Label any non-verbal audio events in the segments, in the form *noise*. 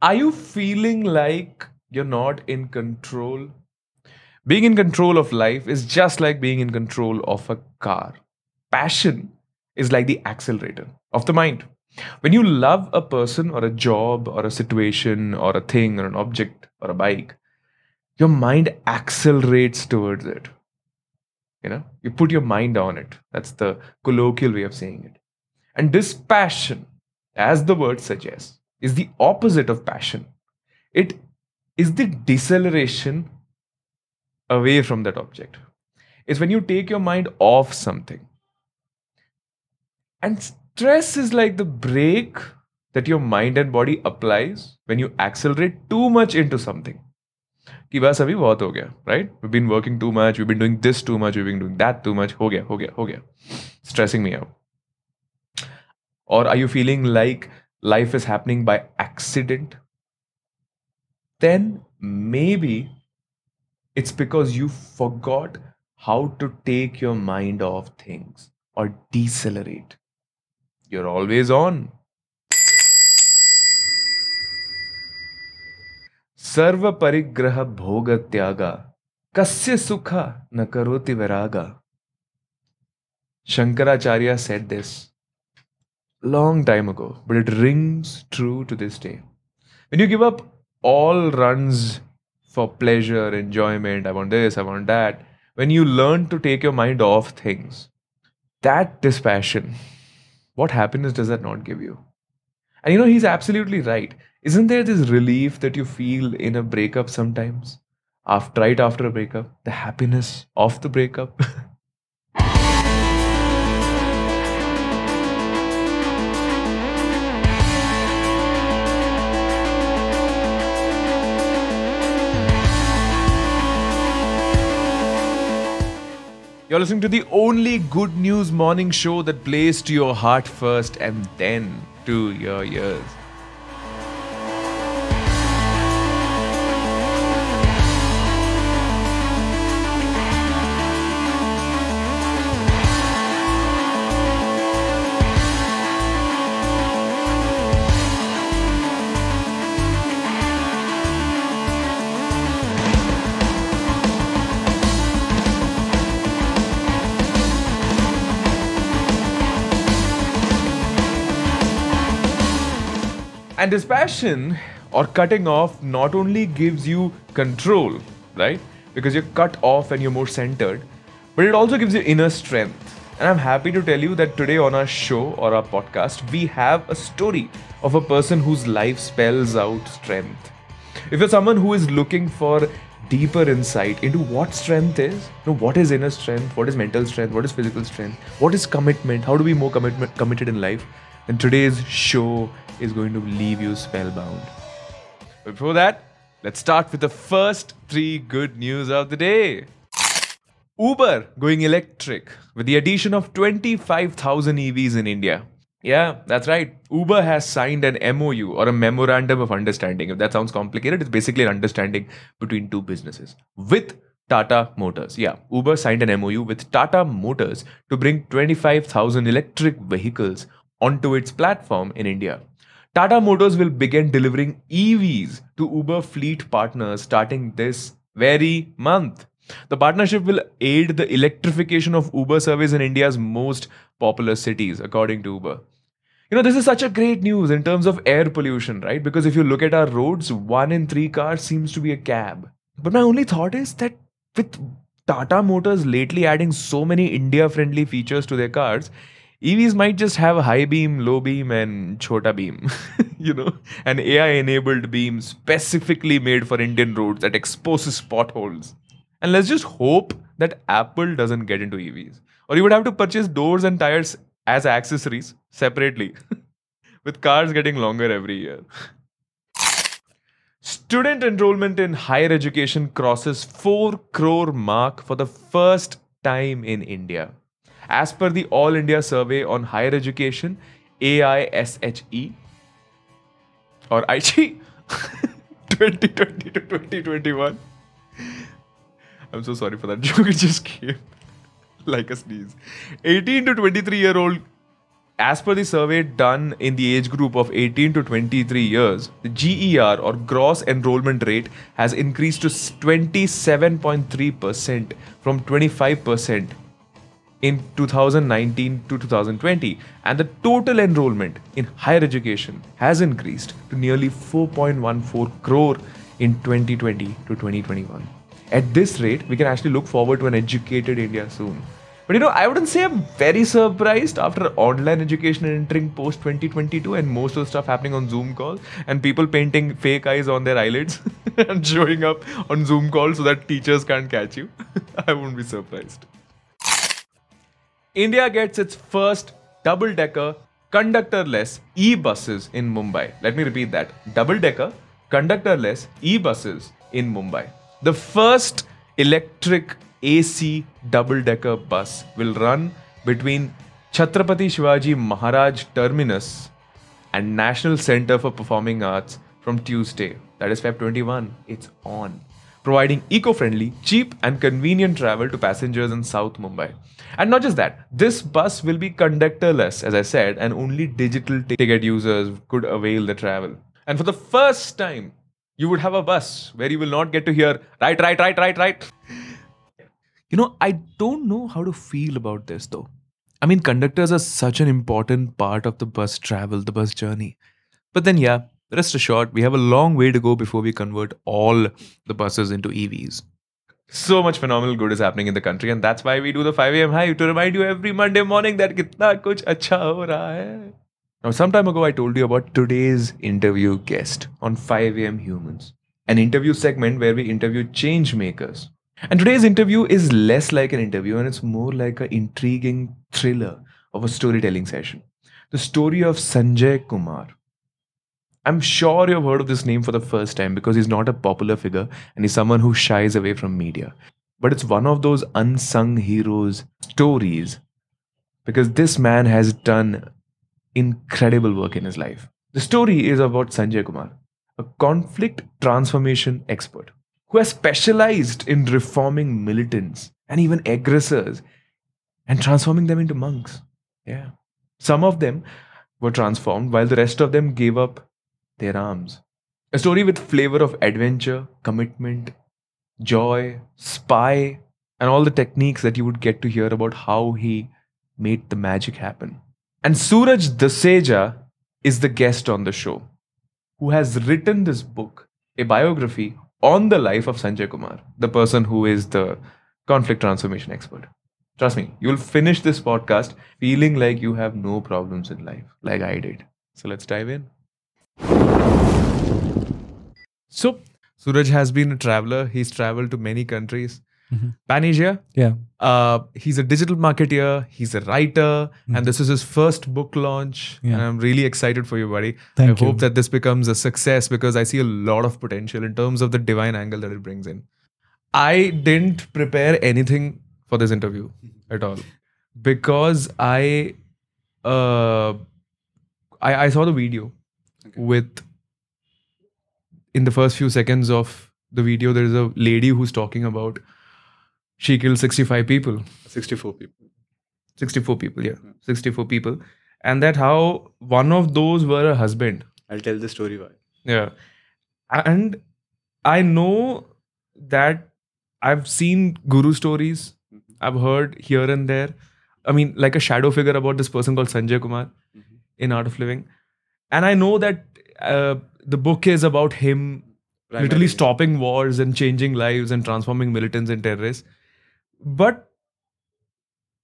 Are you feeling like you're not in control? Being in control of life is just like being in control of a car. Passion is like the accelerator of the mind. When you love a person or a job or a situation or a thing or an object or a bike, your mind accelerates towards it. You know, you put your mind on it. That's the colloquial way of saying it. And this passion, as the word suggests, is the opposite of passion. It is the deceleration away from that object. It's when you take your mind off something. And stress is like the brake that your mind and body applies when you accelerate too much into something. कि बस अभी बहुत हो गया right we been working too much we been doing this too much we been doing that too much हो गया हो गया हो गया स्ट्रेसिंग मी आउट और are you feeling like life is happening by accident, then maybe it's because you forgot how to take your mind off things or decelerate. You're always on. सर्व परिग्रह भोग त्यागा कस्य सुख न करोति viraga. Shankaracharya said this long time ago, but it rings true to this day. When you give up all runs for pleasure, enjoyment, I want this, I want that, when you learn to take your mind off things, that dispassion, what happiness does that not give you? And you know, he's absolutely right. Isn't there this relief that you feel in a breakup sometimes? After, right after a breakup, the happiness of the breakup. *laughs* You're listening to the only good news morning show that plays to your heart first and then to your ears. And dispassion or cutting off not only gives you control, right? Because you're cut off and you're more centered, but it also gives you inner strength. And I'm happy to tell you that today on our show or our podcast, we have a story of a person whose life spells out strength. If you're someone who is looking for deeper insight into what strength is, you know, what is inner strength, what is mental strength, what is physical strength, what is commitment, how to be more commitment committed in life, then today's show is going to leave you spellbound. But before that, let's start with the first three good news of the day. Uber going electric with the addition of 25,000 EVs in India. Yeah, that's right. Uber has signed an MOU or a memorandum of understanding. If that sounds complicated, it's basically an understanding between two businesses with Tata Motors. Yeah, Uber signed an MOU with Tata Motors to bring 25,000 electric vehicles onto its platform in India. Tata Motors will begin delivering EVs to Uber fleet partners starting this very month. The partnership will aid the electrification of Uber service in India's most popular cities, according to Uber. You know, this is such a great news in terms of air pollution, right? Because if you look at our roads, one in three cars seems to be a cab. But my only thought is that with Tata Motors lately adding so many India friendly features to their cars, EVs might just have a high beam, low beam, and chota beam. *laughs* you know, an AI enabled beam specifically made for Indian roads that exposes potholes. And let's just hope that Apple doesn't get into EVs. Or you would have to purchase doors and tires as accessories separately, *laughs* with cars getting longer every year. Student enrollment in higher education crosses 4 crore mark for the first time in India. As per the All India Survey on Higher Education, AISHE or IG 2020 *laughs* to 2021. I'm so sorry for that *laughs* joke, it just came *laughs* like a sneeze. 18 to 23 year old as per the survey done in the age group of 18 to 23 years, the GER or gross enrollment rate has increased to 27.3% from 25% in 2019 to 2020 and the total enrollment in higher education has increased to nearly 4.14 crore in 2020 to 2021 at this rate we can actually look forward to an educated india soon. But you know i wouldn't say i'm very surprised after online education entering post 2022 and most of the stuff happening on zoom calls and people painting fake eyes on their eyelids *laughs* and showing up on zoom calls so that teachers can't catch you. *laughs* I wouldn't be surprised India gets its first double decker conductorless e buses in Mumbai. Let me repeat that double decker conductorless e buses in Mumbai. The first electric AC double decker bus will run between Chhatrapati Shivaji Maharaj Terminus and National Center for Performing Arts from Tuesday, that is Feb 21. It's on providing eco friendly, cheap, and convenient travel to passengers in South Mumbai. And not just that, this bus will be conductorless, as I said, and only digital ticket users could avail the travel. And for the first time, you would have a bus where you will not get to hear right, right, right, right, right. You know, I don't know how to feel about this though. I mean, conductors are such an important part of the bus travel, the bus journey. But then, yeah, Rest assured, we have a long way to go before we convert all the buses into EVs. So much phenomenal good is happening in the country, and that's why we do the 5 a.m. Hive to remind you every Monday morning that kitna kuch acha ho raha hai. Now, some time ago, I told you about today's interview guest on 5 a.m. Humans, an interview segment where we interview change makers. And today's interview is less like an interview and it's more like an intriguing thriller of a storytelling session. The story of Sanjay Kumar, I'm sure you've heard of this name for the first time because he's not a popular figure and he's someone who shies away from media. But it's one of those unsung heroes stories because this man has done incredible work in his life. The story is about Sanjay Kumar, a conflict transformation expert who has specialized in reforming militants and even aggressors and transforming them into monks. Yeah. Some of them were transformed while the rest of them gave up their arms. A story with flavor of adventure, commitment, joy, spy, and all the techniques that you would get to hear about how he made the magic happen. And Suraj Duseja is the guest on the show who has written this book, a biography on the life of Sanjay Kumar, the person who is the conflict transformation expert. Trust me, you'll finish this podcast feeling like you have no problems in life, like I did. So let's dive in. So, Suraj has been a traveler. He's traveled to many countries. Mm-hmm. Pan Asia. Yeah. Uh, he's a digital marketeer. He's a writer, mm-hmm. and this is his first book launch. Yeah. And I'm really excited for you, buddy. Thank I you. hope that this becomes a success because I see a lot of potential in terms of the divine angle that it brings in. I didn't prepare anything for this interview at all because I, uh, I, I saw the video okay. with in the first few seconds of the video, there is a lady who's talking about she killed 65 people. 64 people. 64 people, yeah. 64 people. And that how one of those were a husband. I'll tell the story why. Yeah. And I know that I've seen guru stories. Mm-hmm. I've heard here and there. I mean, like a shadow figure about this person called Sanjay Kumar mm-hmm. in Art of Living. And I know that uh, the book is about him Primarily. literally stopping wars and changing lives and transforming militants and terrorists. But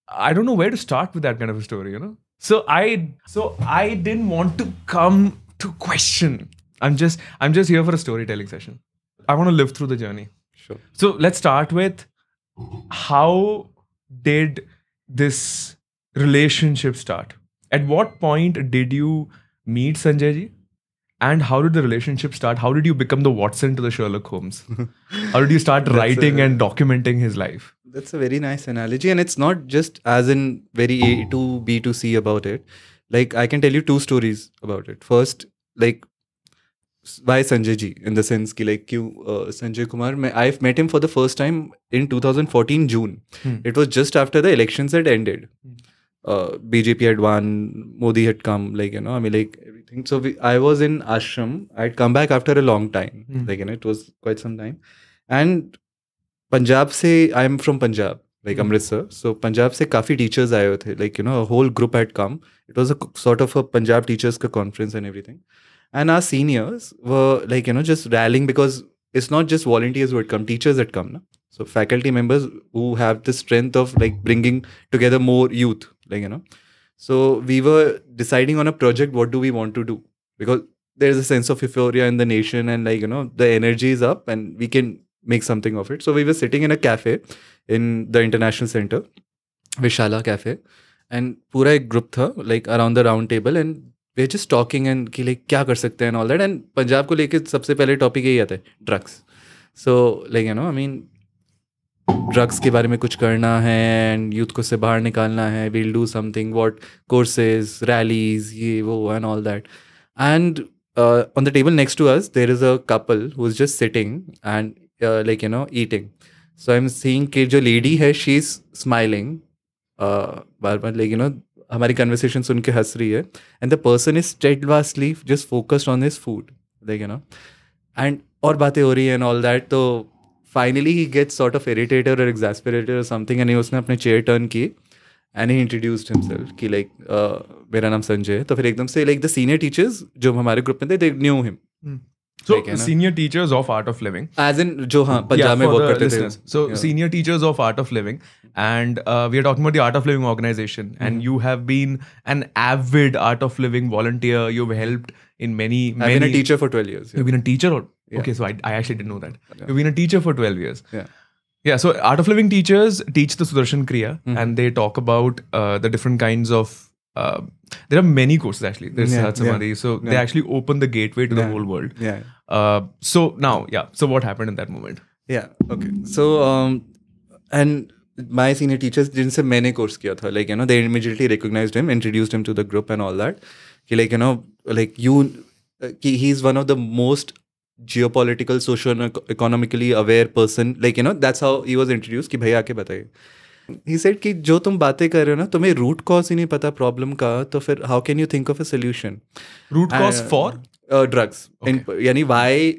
I don't know where to start with that kind of a story, you know. So I so I didn't want to come to question. I'm just I'm just here for a storytelling session. I want to live through the journey. Sure. So let's start with how did this relationship start? At what point did you meet Sanjay ji? And how did the relationship start? How did you become the Watson to the Sherlock Holmes? *laughs* how did you start writing a, and documenting his life? That's a very nice analogy. And it's not just as in very A to B to C about it. Like, I can tell you two stories about it. First, like, why Sanjay ji in the sense ki like you uh, Sanjay Kumar I've met him for the first time in 2014 June hmm. it was just after the elections had ended hmm. uh, BJP had won, Modi had come, like, you know, I mean, like everything. So we, I was in ashram. I'd come back after a long time, Hmm. like, you know, it was quite some time. And Punjab se, I'm from Punjab, like Hmm. Amritsar. So Punjab se काफी teachers आए हुए थे, like, you know, a whole group had come. It was a c- sort of a Punjab teachers ka conference and everything. And our seniors were like, you know, just rallying because it's not just volunteers who had come, teachers had come. Na? So faculty members who have the strength of like bringing together more youth, like, you know. So we were deciding on a project, what do we want to do? Because there's a sense of euphoria in the nation and like, you know, the energy is up and we can make something of it. So we were sitting in a cafe in the International Center, Vishala Cafe. And पूरा एक group था like around the round table and we're just talking and कि like क्या कर सकते हैं and all that and Punjab को लेके सबसे पहले टॉपिक यही आता है drugs so like you know I mean drugs के बारे में कुछ करना है एंड यूथ को से बाहर निकालना है we'll do something what courses rallies ये, वो and all that and on the table next to us there is a couple who is just sitting and like you know eating so I am seeing कि जो lady है she is smiling बार बार like you know हमारी conversation सुन के हंस रही है. And the person is steadfastly just focused on this food like you know and और बातें हो रही है एंड ऑल दैट तो finally he gets sort of irritated और एग्जास्पिरेटेड और समथिंग एंड उसने अपने चेयर टर्न की एंड ही इंट्रोड्यूस्ड हिमसेल्फ कि लाइक मेरा नाम संजय है तो फिर एकदम से लाइक द सीनियर टीचर्स जो हमारे ग्रुप में थे they knew him So, Like, senior teachers of Art of Living. As in जो हाँ पंजाब में for वर्क the करते थे. So, Yeah. senior teachers of Art of Living, and uh, we are talking about the Art of Living organization, Mm-hmm. and you have been an avid Art of Living volunteer. You've helped in many, I've many. been a teacher for 12 years. You've been a teacher, or Yeah. okay? So I, I actually didn't know that. You've been a teacher for twelve years. Yeah. Yeah. So Art of Living teachers teach the Sudarshan Kriya, Mm-hmm. and they talk about uh, the different kinds of. Uh, there are many courses actually. There's Yeah, Siddharth Samadhi. So they Yeah. actually open the gateway to the Yeah. whole world. Yeah. Uh, so now, yeah. So what happened in that moment? Yeah. Okay. So um, and my senior teachers जिनसे मैंने course किया था like you know they immediately recognized him introduced him to the group and all that कि like you know like you कि he is one of the most geopolitical social economically aware person like you know that's how he was introduce कि भाई आके बताइए। ही said कि जो तुम बातें कर रहे हो ना तुम्हें रूट कॉज ही नहीं पता प्रॉब्लम का तो फिर how can you think of a solution root cause for drugs यानी why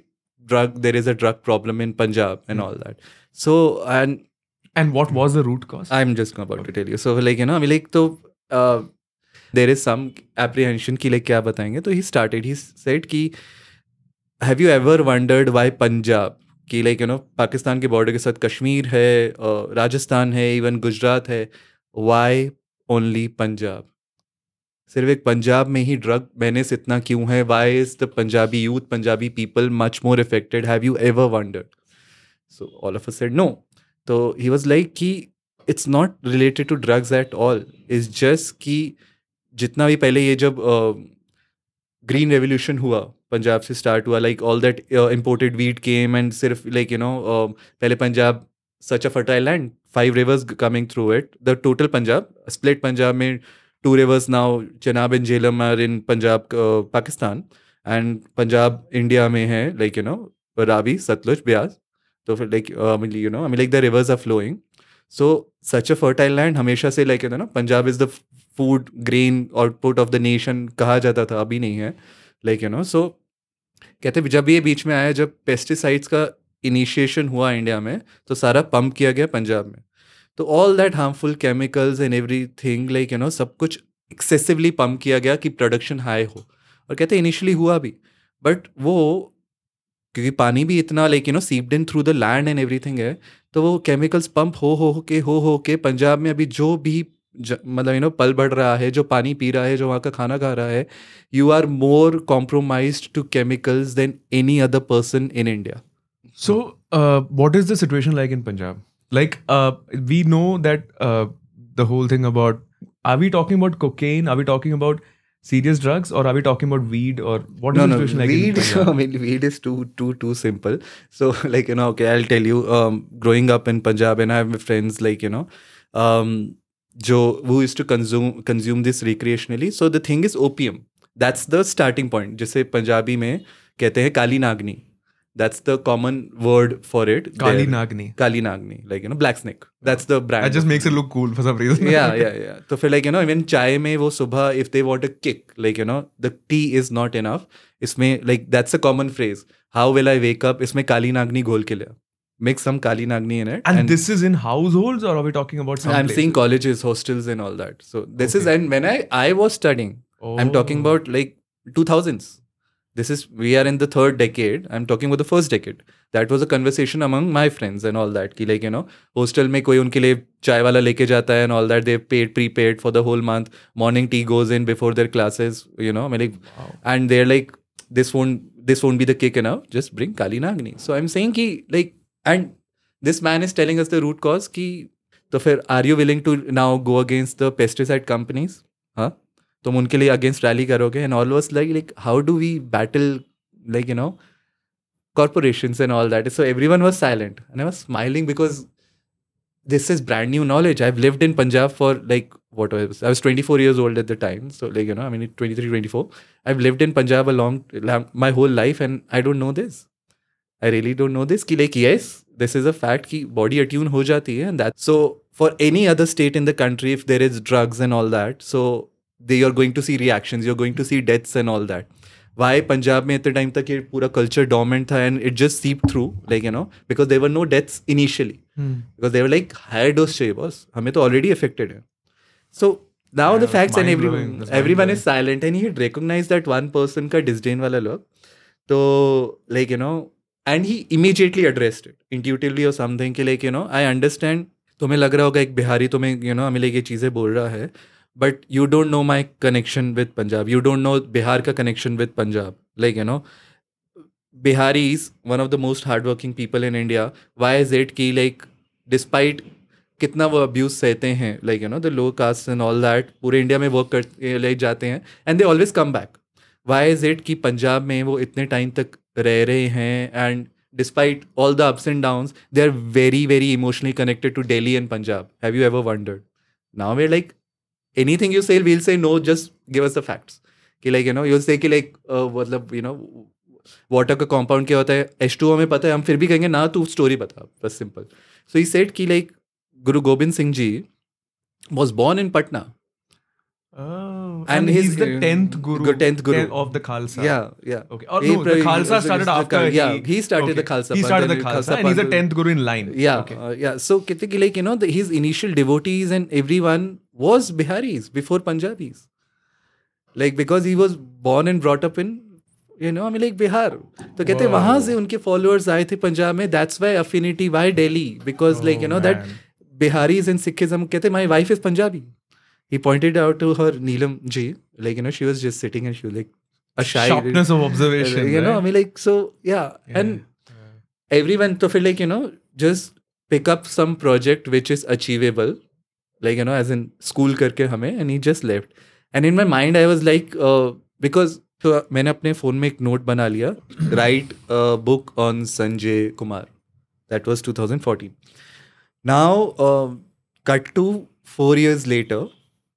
drug there is a drug problem in Punjab and all that so and and what was the root cause I am just about to tell you so like you know like तो there is some apprehension कि, like, क्या बताएँगे? तो he started, he said कि, have you ever wondered why Punjab, कि, like, you know Pakistan के border के साथ कश्मीर है राजस्थान है इवन गुजरात है, why only पंजाब सिर्फ़ एक पंजाब में ही ड्रग मैनेस इतना क्यों है? Why is the Punjabi youth Punjabi people much more affected have you ever wondered so all of a said no तो ही वाज लाइक कि it's not related to drugs at all is just कि जितना भी पहले ये जब green revolution हुआ, पंजाब से स्टार्ट हुआ like all that imported wheat came and सिर्फ़ लाइक यू नो पहले Punjab such a fertile land five rivers coming through it the total Punjab split Punjab में two rivers now Chenab in Jhelum are in Punjab Pakistan and Punjab India में है like you know Ravi Sutlej Beas तो फिर like you know I like the rivers are flowing so such a fertile land हमेशा से like you know Punjab is the food grain output of the nation कहा जाता था, अभी नहीं है। लाइक यू नो सो कहते जब ये बीच में आया, जब पेस्टिसाइड्स का इनिशिएशन हुआ इंडिया में तो सारा पंप किया गया पंजाब में। तो all that harmful chemicals and everything like you know सब कुछ एक्सेसिवली पम्प किया गया कि प्रोडक्शन हाई हो। और कहते इनिशियली हुआ भी बट वो, क्योंकि पानी भी इतना like you know seeped in through the land and everything है तो वो केमिकल्स पंप हो हो के, हो हो के, पंजाब में अभी जो भी मतलब यू नो पल बढ़ रहा है जो पानी पी रहा है जो वहाँ का खाना खा रहा है you are more compromise to chemicals than any other person in India So, uh, what is the situation like in Punjab? Like, uh, we know that uh, the whole thing about are we talking about cocaine? Are we talking about serious drugs, or are we talking about weed, or what is the situation like in weed. Punjab? *laughs* I mean, weed is too too too simple. So *laughs* like you know, okay, I'll tell you. Um, growing up in Punjab, and I have my friends like you know, um, Joe who used to consume consume this recreationally. So the thing is opium. That's the starting point. जैसे पंजाबी में कहते हैं काली नागनी That's the common word for it. Kali there. Nagni. Kali Nagni, like you know, black snake. That's the brand. That just makes it look cool for some reason. yeah, yeah, yeah. So feel like you know, even chai mein wo subha, if they want a kick, like you know, the tea is not enough. इसमें like that's a common phrase. How will I wake up? इसमें काली नागनी घोल के लिया. mix some Kali Nagni in it. And, and, this is in households, or are we talking about? Some I'm places? seeing colleges, hostels, and all that. So this okay. is and when I I was studying, oh. I'm talking oh. about like 2000s. This is we are in the third decade. I'm talking about the first decade. That was a conversation among my friends and all that. Ki like you know, hostel mein koi unke liye chai wala leke jata hai and all that. They paid prepaid for the whole month. Morning tea goes in before their classes. You know, I'm like, wow. and they're like, this won't this won't be the kick enough. Just bring Kali Nagni. So I'm saying ki like and this man is telling us the root cause कि तो फिर are you willing to now go against the pesticide companies हाँ तुम उनके लिए against rally करोगे and all was like like how do we battle like you know corporations and all that. So everyone was silent. And I was smiling because this is brand new knowledge. I've lived in Punjab for like what was I was 24 years old at the time. So like, you know, I mean 23, 24. I've lived in Punjab a long my whole life and I don't know this. I really don't know this कि like yes this is a fact कि body attune हो जाती है and that so for any other state in the country if there is drugs and all that so they are going to see reaction you are going to see deaths and all that why Punjab में इतने time तक ये पूरा culture dormant था and it just seep through like you know because there were no deaths initially because there were like higher dose चाहिए boss हमें तो already affected है. So now the facts and every everyone is silent and he recognize that one person का डिजडेन वाला लोग तो like you know and he immediately addressed it intuitively और something के like you know I understand तुम्हें लग रहा होगा एक बिहारी तुम्हें यू नो हमें लेके ये चीज़ें बोल रहा है but you don't know my connection with Punjab you don't know Bihar का connection with Punjab like you know Bihari is one of the most hard working people in India why is it की like despite कितना वो abuse सहते हैं like you know the low caste and all that पूरे India में work करते ले जाते हैं and they always come back why is it कि पंजाब में वो इतने टाइम तक रह रहे हैं and despite all the ups and downs they are very very emotionally connected to daily and Punjab have you ever wondered now way like anything you sell we'll say no just give us the facts कि like you know you say कि like मतलब you know water का compound क्या होता है H two हमें पता है, हम फिर भी कहेंगे, ना, तू स्टोरी बता, बस सिंपल सो ही सेट कि like Guru Gobind Singh ji was born in Patna. Oh, And and, his- he's the tenth guru, Gu- 10th guru. of the Khalsa. Yeah, yeah. Okay. Or He no, the probably- Khalsa started the after. yeah, he, he started okay. the Khalsa. He Panth started the and Khalsa, and he's the Panth- tenth guru in line. Yeah, Okay. uh, yeah. So कहते कि like you know the, his initial devotees and everyone was Biharis before Punjabis, like because he was born and brought up in you know I mean like Bihar. तो कहते Wow. वहाँ से उनके followers आए थे पंजाब में. That's why affinity. Why Delhi? Because like you Oh, know that man. Biharis and Sikhism कहते my wife is Punjabi. He pointed out to her Neelam ji, like you know she was just sitting and she was like a shy. Sharpness of observation. *laughs* you know I right? mean like so yeah, Yeah. and everyone to feel like you know just pick up some project which is achievable like you know as in school करके हमें and he just left and in my mind I was like uh, because तो मैंने अपने phone में एक note बना लिया write a book on Sanjay Kumar that was 2014 now uh, cut to four years later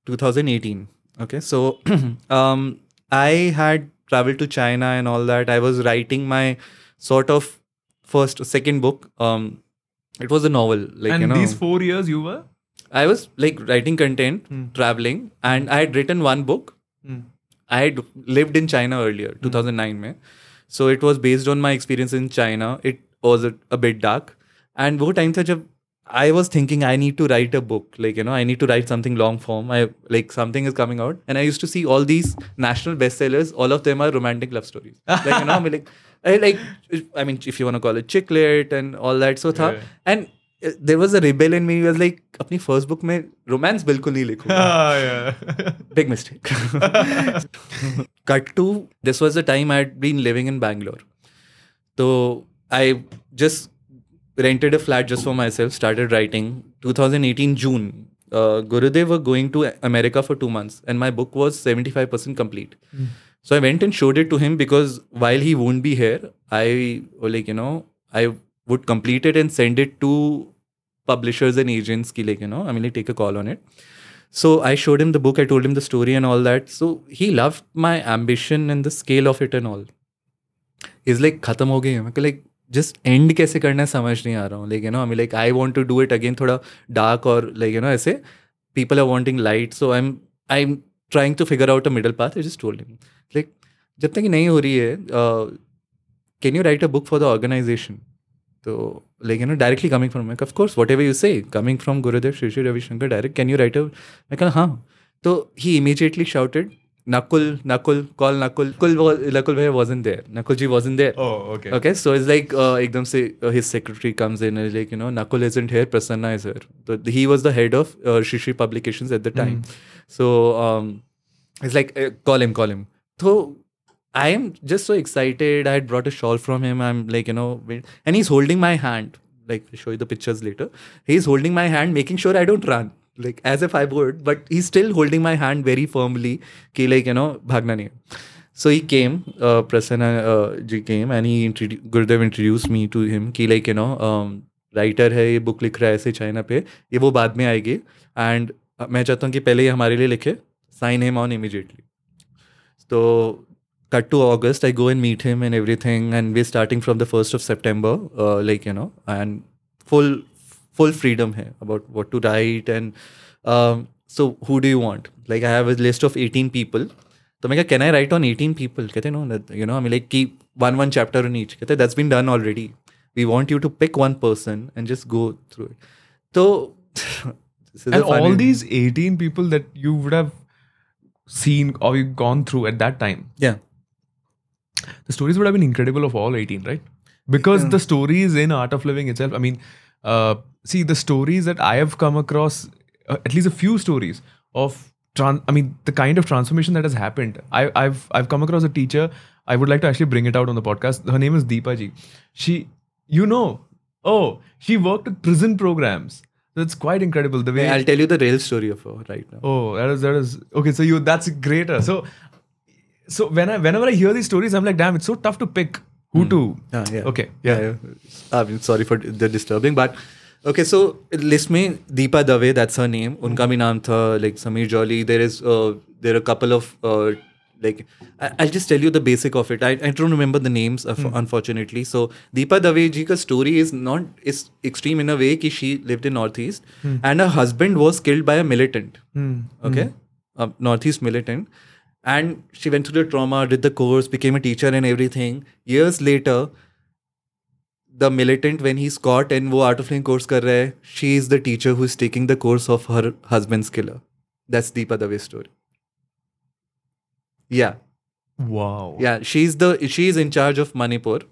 2018 okay so *clears throat* um, i had traveled to china and all that. I was writing my sort of first second book. Um, it was a novel like and you know, these 4 years you were? I was like writing content mm. traveling and i had written one book. Mm. i had lived in china earlier hmm. 2009 mm. mein so it was based on my experience in china. It was a, a bit dark. And wo time tha jab I was thinking I need to write a book. Like, you know, I need to write something long form. I like something is coming out. And I used to see all these national bestsellers. All of them are romantic love stories. *laughs* Like, you know, I mean, like, I like, I mean, if you want to call it chick lit and all that. So, tha. Yeah. and uh, there was a rebel in me. He was like, अपनी first book में romance बिल्कुल नहीं लिखूंगा. *laughs* Ah, yeah. *laughs* Big mistake. Cut to this was the time I had been living in Bangalore. So I just rented a flat just for myself, started writing. 2018 June, uh, Gurudev were going to America for two months, and my book was 75% complete. Mm. So I went and showed it to him because while he won't be here, I like you know I would complete it and send it to publishers and agents. Ki, like you know, I mean, like, take a call on it. So I showed him the book. I told him the story and all that. So he loved my ambition and the scale of it and all. He's like, "Khatam ho gaye." Like, just and कैसे करना है समझ नहीं आ रहा हूँ। Like you know I like I want to do it again थोड़ा dark और लाइक यू नो ऐसे people are wanting light so I am I am trying to figure out a middle path I just told like जब तक नहीं हो रही है can you write a book for the organization तो like you know directly coming from of course whatever you say coming from Gurudev Shri Shri Ravishankar direct can you write a मैं कहा हाँ. तो he immediately shouted Nakul, Nakul, call Nakul. Nakul, was, Nakul bhai wasn't there. Nakulji wasn't there. Oh, okay. Okay, so it's like uh, ekdam se uh, his secretary comes in and is like, you know, Nakul isn't here, Prasanna is here. So he was the head of uh, Sri Sri Publications at the time. So um, it's like, uh, call him, call him. So I am just so excited. I had brought a shawl from him. I'm like, you know, and he's holding my hand. Like, I'll show you the pictures later. He's holding my hand, making sure I don't run. Like as a I would but he still holding my hand very firmly कि like you know भागना नहीं सो ही केम प्रसन्न जी came and he Gurudev introduce me to him कि like you know writer है ये book लिख रहा है ऐसे चाइना पे ये वो बाद में आएगी एंड मैं चाहता हूँ कि पहले ही हमारे लिए लिखे साइन हेम ऑन इमिजिएटली तो cut to August I go and meet him and everything and we starting from the first of September like you know and full full freedom here about what to write and um, so who do you want? Like I have a list of 18 people. So I said, can I write on 18 people? Kehte, no, you know, I mean like keep one one chapter on each. Kehte, that's been done already. We want you to pick one person and just go through it. So *laughs* and all these 18 people that you would have seen or you gone through at that time. Yeah. The stories would have been incredible of all 18, right? Because yeah. the stories in Art of Living itself, I mean, uh, see, the stories that I have come across, uh, at least a few stories of, tran- I mean, the kind of transformation that has happened. I, I've I've come across a teacher. I would like to actually bring it out on the podcast. Her name is Deepa ji. She, you know, oh, she worked with prison programs. That's quite incredible. The way I'll tell you the real story of her right now Oh, that is that is okay. So you that's greater. So so when I whenever I hear these stories, I'm like, damn, it's so tough to pick who to. Ah, yeah. Okay. Yeah. yeah. I mean, sorry for the disturbing, but okay. So list में Deepa Dave, that's her name. उनका भी नाम था like Samir Jolly. There is uh, there are a couple of uh, like I, I'll just tell you the basic of it. I, I don't remember the names of, unfortunately. So Deepa Dave ji ka story is not is extreme in a way कि she lived in Northeast and her husband was killed by a militant. Okay, a Northeast militant. And she went through the trauma, did the course, became a teacher and everything. Years later, the militant when he scot and वो art of living course कर रहे हैं she is the teacher who is taking the course of her husband's killer that's Deep Dave story yeah she is the she is in charge of Manipur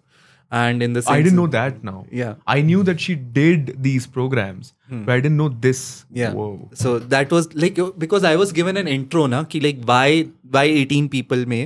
and in the I sense- didn't know that now. yeah I knew that she did these programs, but I didn't know this. yeah Whoa. so that was like because i was given an intro na ki like why why 18 people may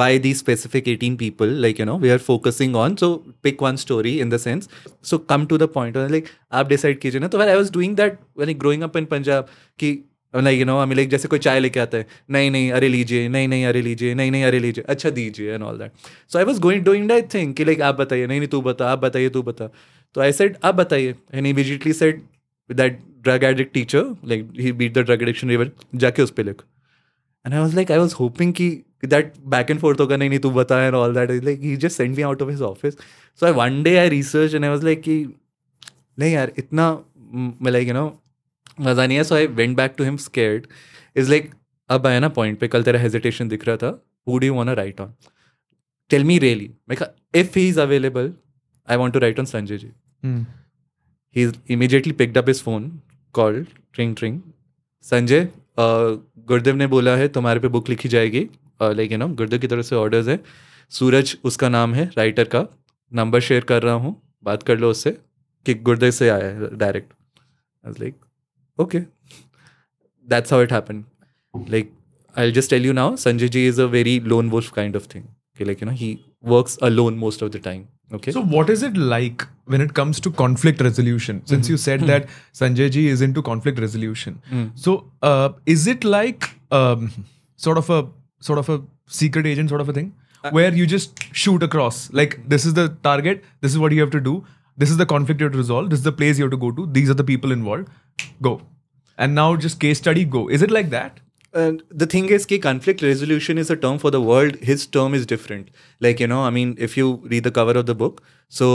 why these specific 18 people like you know we are focusing on so pick one story in the sense so come to the point where like आप decide कीजिए ना तो when i was doing that when I growing up in punjab कि like you know I like जैसे कोई चाय लेके आता है, नहीं नहीं, अरे लीजिए, नहीं नहीं, अरे लीजिए, नहीं नहीं, अरे लीजिए अच्छा दीजिए and all that so I was going doing that thing कि लाइक आप बताइए, नहीं नहीं, तू बता, आप बताइए, तू बता. तो आई सेड आप बताइए and immediately said that drug addict teacher like he beat the drug addiction river जाके उस पर लिख। And I was like I was hoping कि दैट बैक एंड फोर्थ होगा, नहीं नहीं, तू बता and all that like he just send me out of his office so I one day I research and I was like कि, नहीं यार, इतना लाइक यू नो मज़ा नहीं है so I went back to him scared is like अब आया ना पॉइंट पे कल तेरा हेजिटेशन दिख रहा था who do you want right on tell me really मैं if he is available I want to right on Sanjay ji he is immediately pick up is phone call ट्रिंग ट्रिंग Sanjay Gurudev ने बोला है तुम्हारे पे बुक लिखी जाएगी. लाइक यू नो गुरुदेव की तरफ़ से ऑर्डर्स है. सूरज उसका नाम है राइटर का. नंबर शेयर कर रहा हूँ. बात कर लो उससे कि गुरुदेव से आया है direct like okay. That's how it happened. Like i'll just tell you now sanjay ji is a very lone wolf kind of thing. Okay like you know he works alone most of the time. Okay. So what is it like when it comes to conflict resolution? Since mm-hmm. you said mm-hmm. that sanjay ji is into conflict resolution. Mm. so uh, is it like um, sort of a sort of a secret agent sort of a thing? Uh, where you just shoot across. Like this is the target this is what you have to do this is the conflict you have to resolve, this is the place you have to go to, these are the people involved, go, and now just case study, go. Is it like that? and the thing is ki conflict resolution is a term for the world his term is different like you know i mean if you read the cover of the book so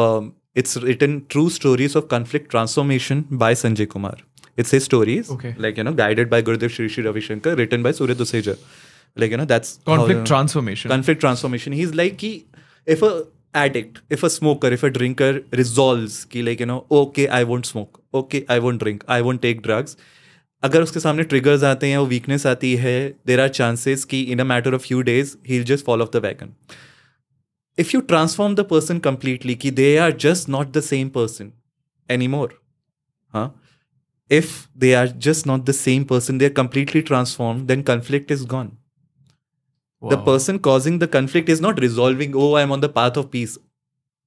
um, it's written true stories of conflict transformation by sanjay kumar it's his stories Okay. like you know guided by gurudev shri shri ravi shankar written by Suraj Duseja. like you know that's how Conflict the- transformation. conflict transformation he's like ki, if a addict, if a smoker, if a drinker resolves कि like you know okay I won't smoke, okay I won't drink, I won't take drugs, अगर उसके सामने triggers आते हैं वो weakness आती है देर are chances कि in a matter of few days he just follow of the wagon if you transform the person completely कि they are just not the same person any more हाँ? If they are just not the same person they are completely transform then conflict is gone Wow. person causing the conflict is not resolving oh i'm on the path of peace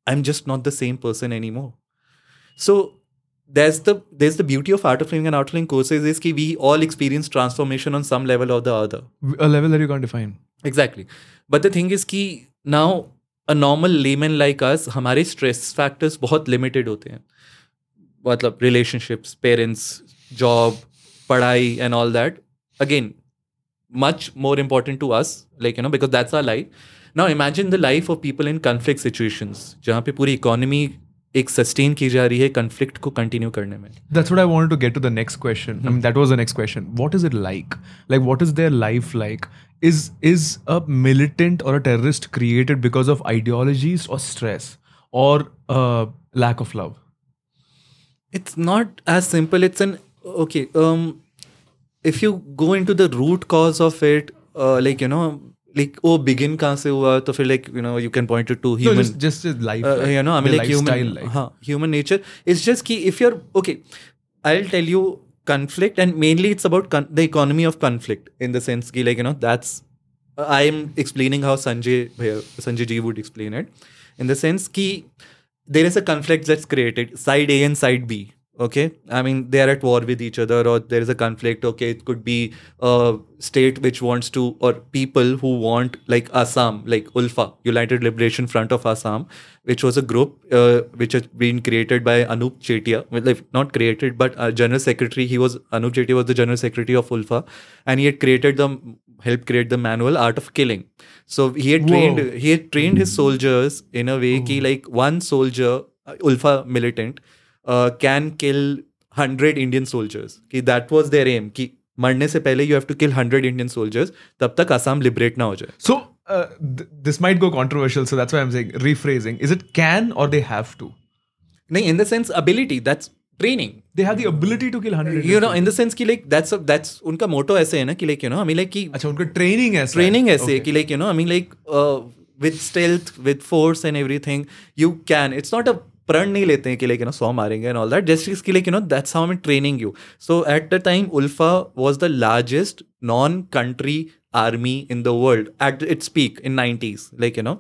i'm just not the same person anymore so there's the there's the beauty of art of living and art of living courses is ki we all experience transformation on some level or the other A level that you can't define. Exactly but the thing is कि now a normal lemon like us हमारे stress factors बहुत limited होते हैं मतलब relationships parents job पढ़ाई and all that again much more important to us like you know because that's our life now imagine the life of people in conflict situations जहाँ पे पूरी economy एक sustain की जा रही है कन्फ्लिक्ट को कंटिन्यू करने में That's what I wanted to get to the next question. I mean, that was the next question. What is it like? Like, what is their life like? Is is a militant or a terrorist created because of ideologies or stress or uh, lack of love? it's not as simple it's an okay um if you go into the root cause of it uh, like you know like oh begin कहाँ से हुआ तो फिर like you know you can point it to No, human just just his life. uh, like, you know I mean their like lifestyle, human like. हाँ, human nature it's just कि if you're okay I'll tell you conflict and mainly it's about con- the economy of conflict in the sense कि like you know that's I am explaining how Sanjay here Sanjay ji would explain it in the sense कि there is a conflict that's created side A and side B okay? I mean they are at war with each other or there is a conflict. Okay it could be a state which wants to or people who want like assam like ulfa united liberation front of assam which was a group uh, which has been created by anup chetia. Well, like, not created but uh, general secretary he was anup chetia was the general secretary of ulfa and he had created the helped create the manual art of killing. So he had trained Whoa. he had trained his soldiers in a way ki like one soldier uh, ulfa militant uh, can kill 100 Indian soldiers. कि that was their aim कि मरने से पहले you have to kill 100 Indian soldiers तब तक Assam liberate ना हो जाए So uh, th- this might go controversial. So that's why I'm saying rephrasing. Is it can or they have to? नहीं in the sense ability that's training They have the ability to kill hundred. you know in the sense कि like that's a, that's उनका motto ऐसे है ना कि like you know I mean like कि अच्छा उनका training ऐसा है. training ऐसे Okay. कि like you know I mean like uh, with stealth with force and everything you can it's not a प्रण नहीं लेते हैं कि लाइक यू नो सौ मारेंगे एंड ऑल दैट जस्ट इसके like you know that's how मैं training you so at the time ULFA was the largest non country army in the world at its peak in nineties like you know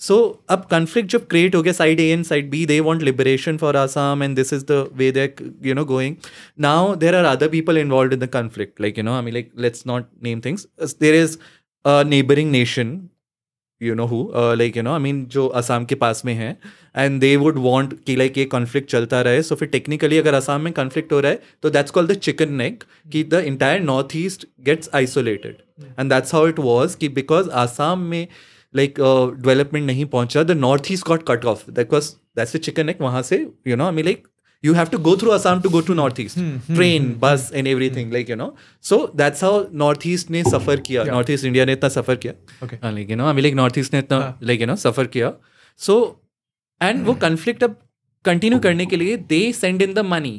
so अब conflict जब create हो गया side A and side B they want liberation for Assam and this is the way they you know going now there are other people involve in the conflict like you know I mean like let's not name things there is a neighbouring nation you know who like you know I mean जो असम के पास में है and they would want कि like ये conflict चलता रहे. सो so, फिर टेक्निकली अगर असम में कॉन्फ्लिक्ट हो रहा है तो that's called the chicken neck कि the entire north east gets isolated and that's how it was कि बिकॉज़ आसाम में लाइक like, डेवलपमेंट uh, नहीं पहुँचा the north east got cut off that was that's the chicken neck वहाँ से you know I like you have to go through Assam to go to northeast train bus and everything like you know so that's how northeast ने सफर किया Yeah. northeast India ने इतना सफर किया Okay. हाँ, like you know I mean like northeast ने इतना हाँ. like you know सफर किया so and वो conflict अब continue करने के लिए they send in the money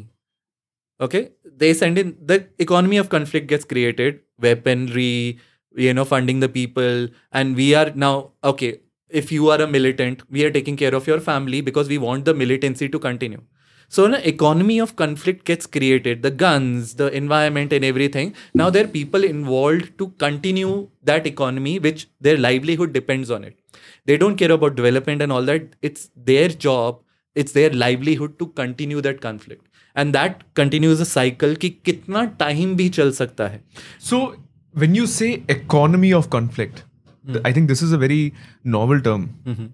okay they send in the economy of conflict gets created weaponry you know funding the people and we are now okay if you are a militant we are taking care of your family because we want the militancy to continue So an economy of conflict gets created, the guns, the environment and everything. Now there are people involved to continue that economy which their livelihood depends on it. They don't care about development and all that. It's their job, it's their livelihood to continue that conflict. And that continues a cycle ki kitna time bhi chal sakta hai. So when you say economy of conflict, th- I think this is a very novel term.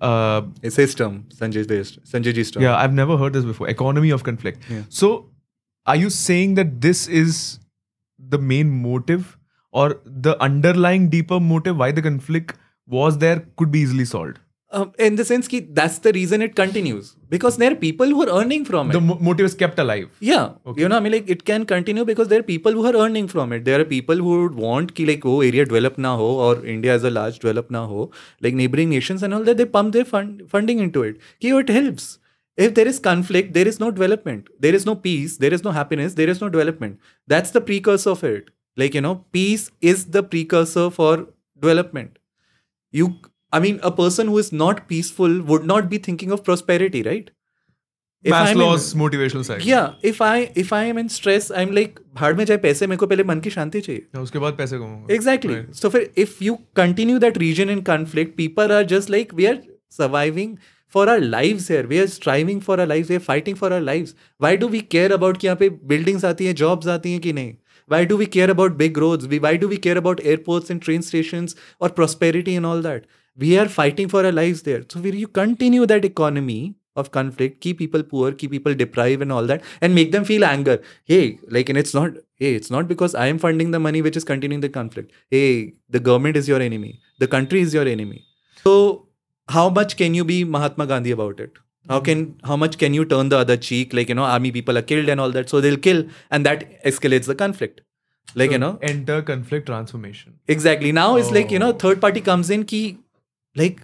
Uh, It's his term, Sanjay Sanjay term. yeah, I've never heard this before. Economy of conflict. So are you saying that this is the main motive or the underlying deeper motive why the conflict was there could be easily solved Um, in the sense that that's the reason it continues because there are people who are earning from it. the mo- motive is kept alive Yeah, you know, I mean, like it can continue because there are people who are earning from it. There are people who would want कि like oh area develop na ho or India as a large develop na ho, like neighboring nations and all that. They pump their fund funding into it. Ki oh, it helps. If there is conflict, there is no development. There is no peace. There is no happiness. There is no development. That's the precursor of it. Like you know, peace is the precursor for development. You, I mean, a person who is not peaceful would not be thinking of prosperity, right? If I'm in- Maslow's motivational side yeah if i if i am in stress i'm like भाड़ में जाए पैसे मेरे को पहले मन की शांति चाहिए उसके बाद पैसे कमाऊंगा exactly Right. so for, if you continue that region in conflict people are just like we are surviving for our lives here we are striving for our lives we are fighting for our lives why do we care about कि यहाँ पे buildings आती हैं jobs आती हैं कि नहीं why do we care about big roads we, why do we care about airports and train stations or prosperity and all that we are fighting for our lives there. So when you continue that economy of conflict keep people poor keep people deprived and all that and make them feel anger. Hey like and it's not hey it's not because i am funding the money which is continuing the conflict. Hey the government is your enemy. The country is your enemy. So how much can you be mahatma gandhi about it? How hmm. can how much can you turn the other cheek like you know army people are killed and all that so they'll kill and that escalates the conflict. Like you know? enter conflict transformation. Exactly. Now it's like you know Oh. third party comes in key like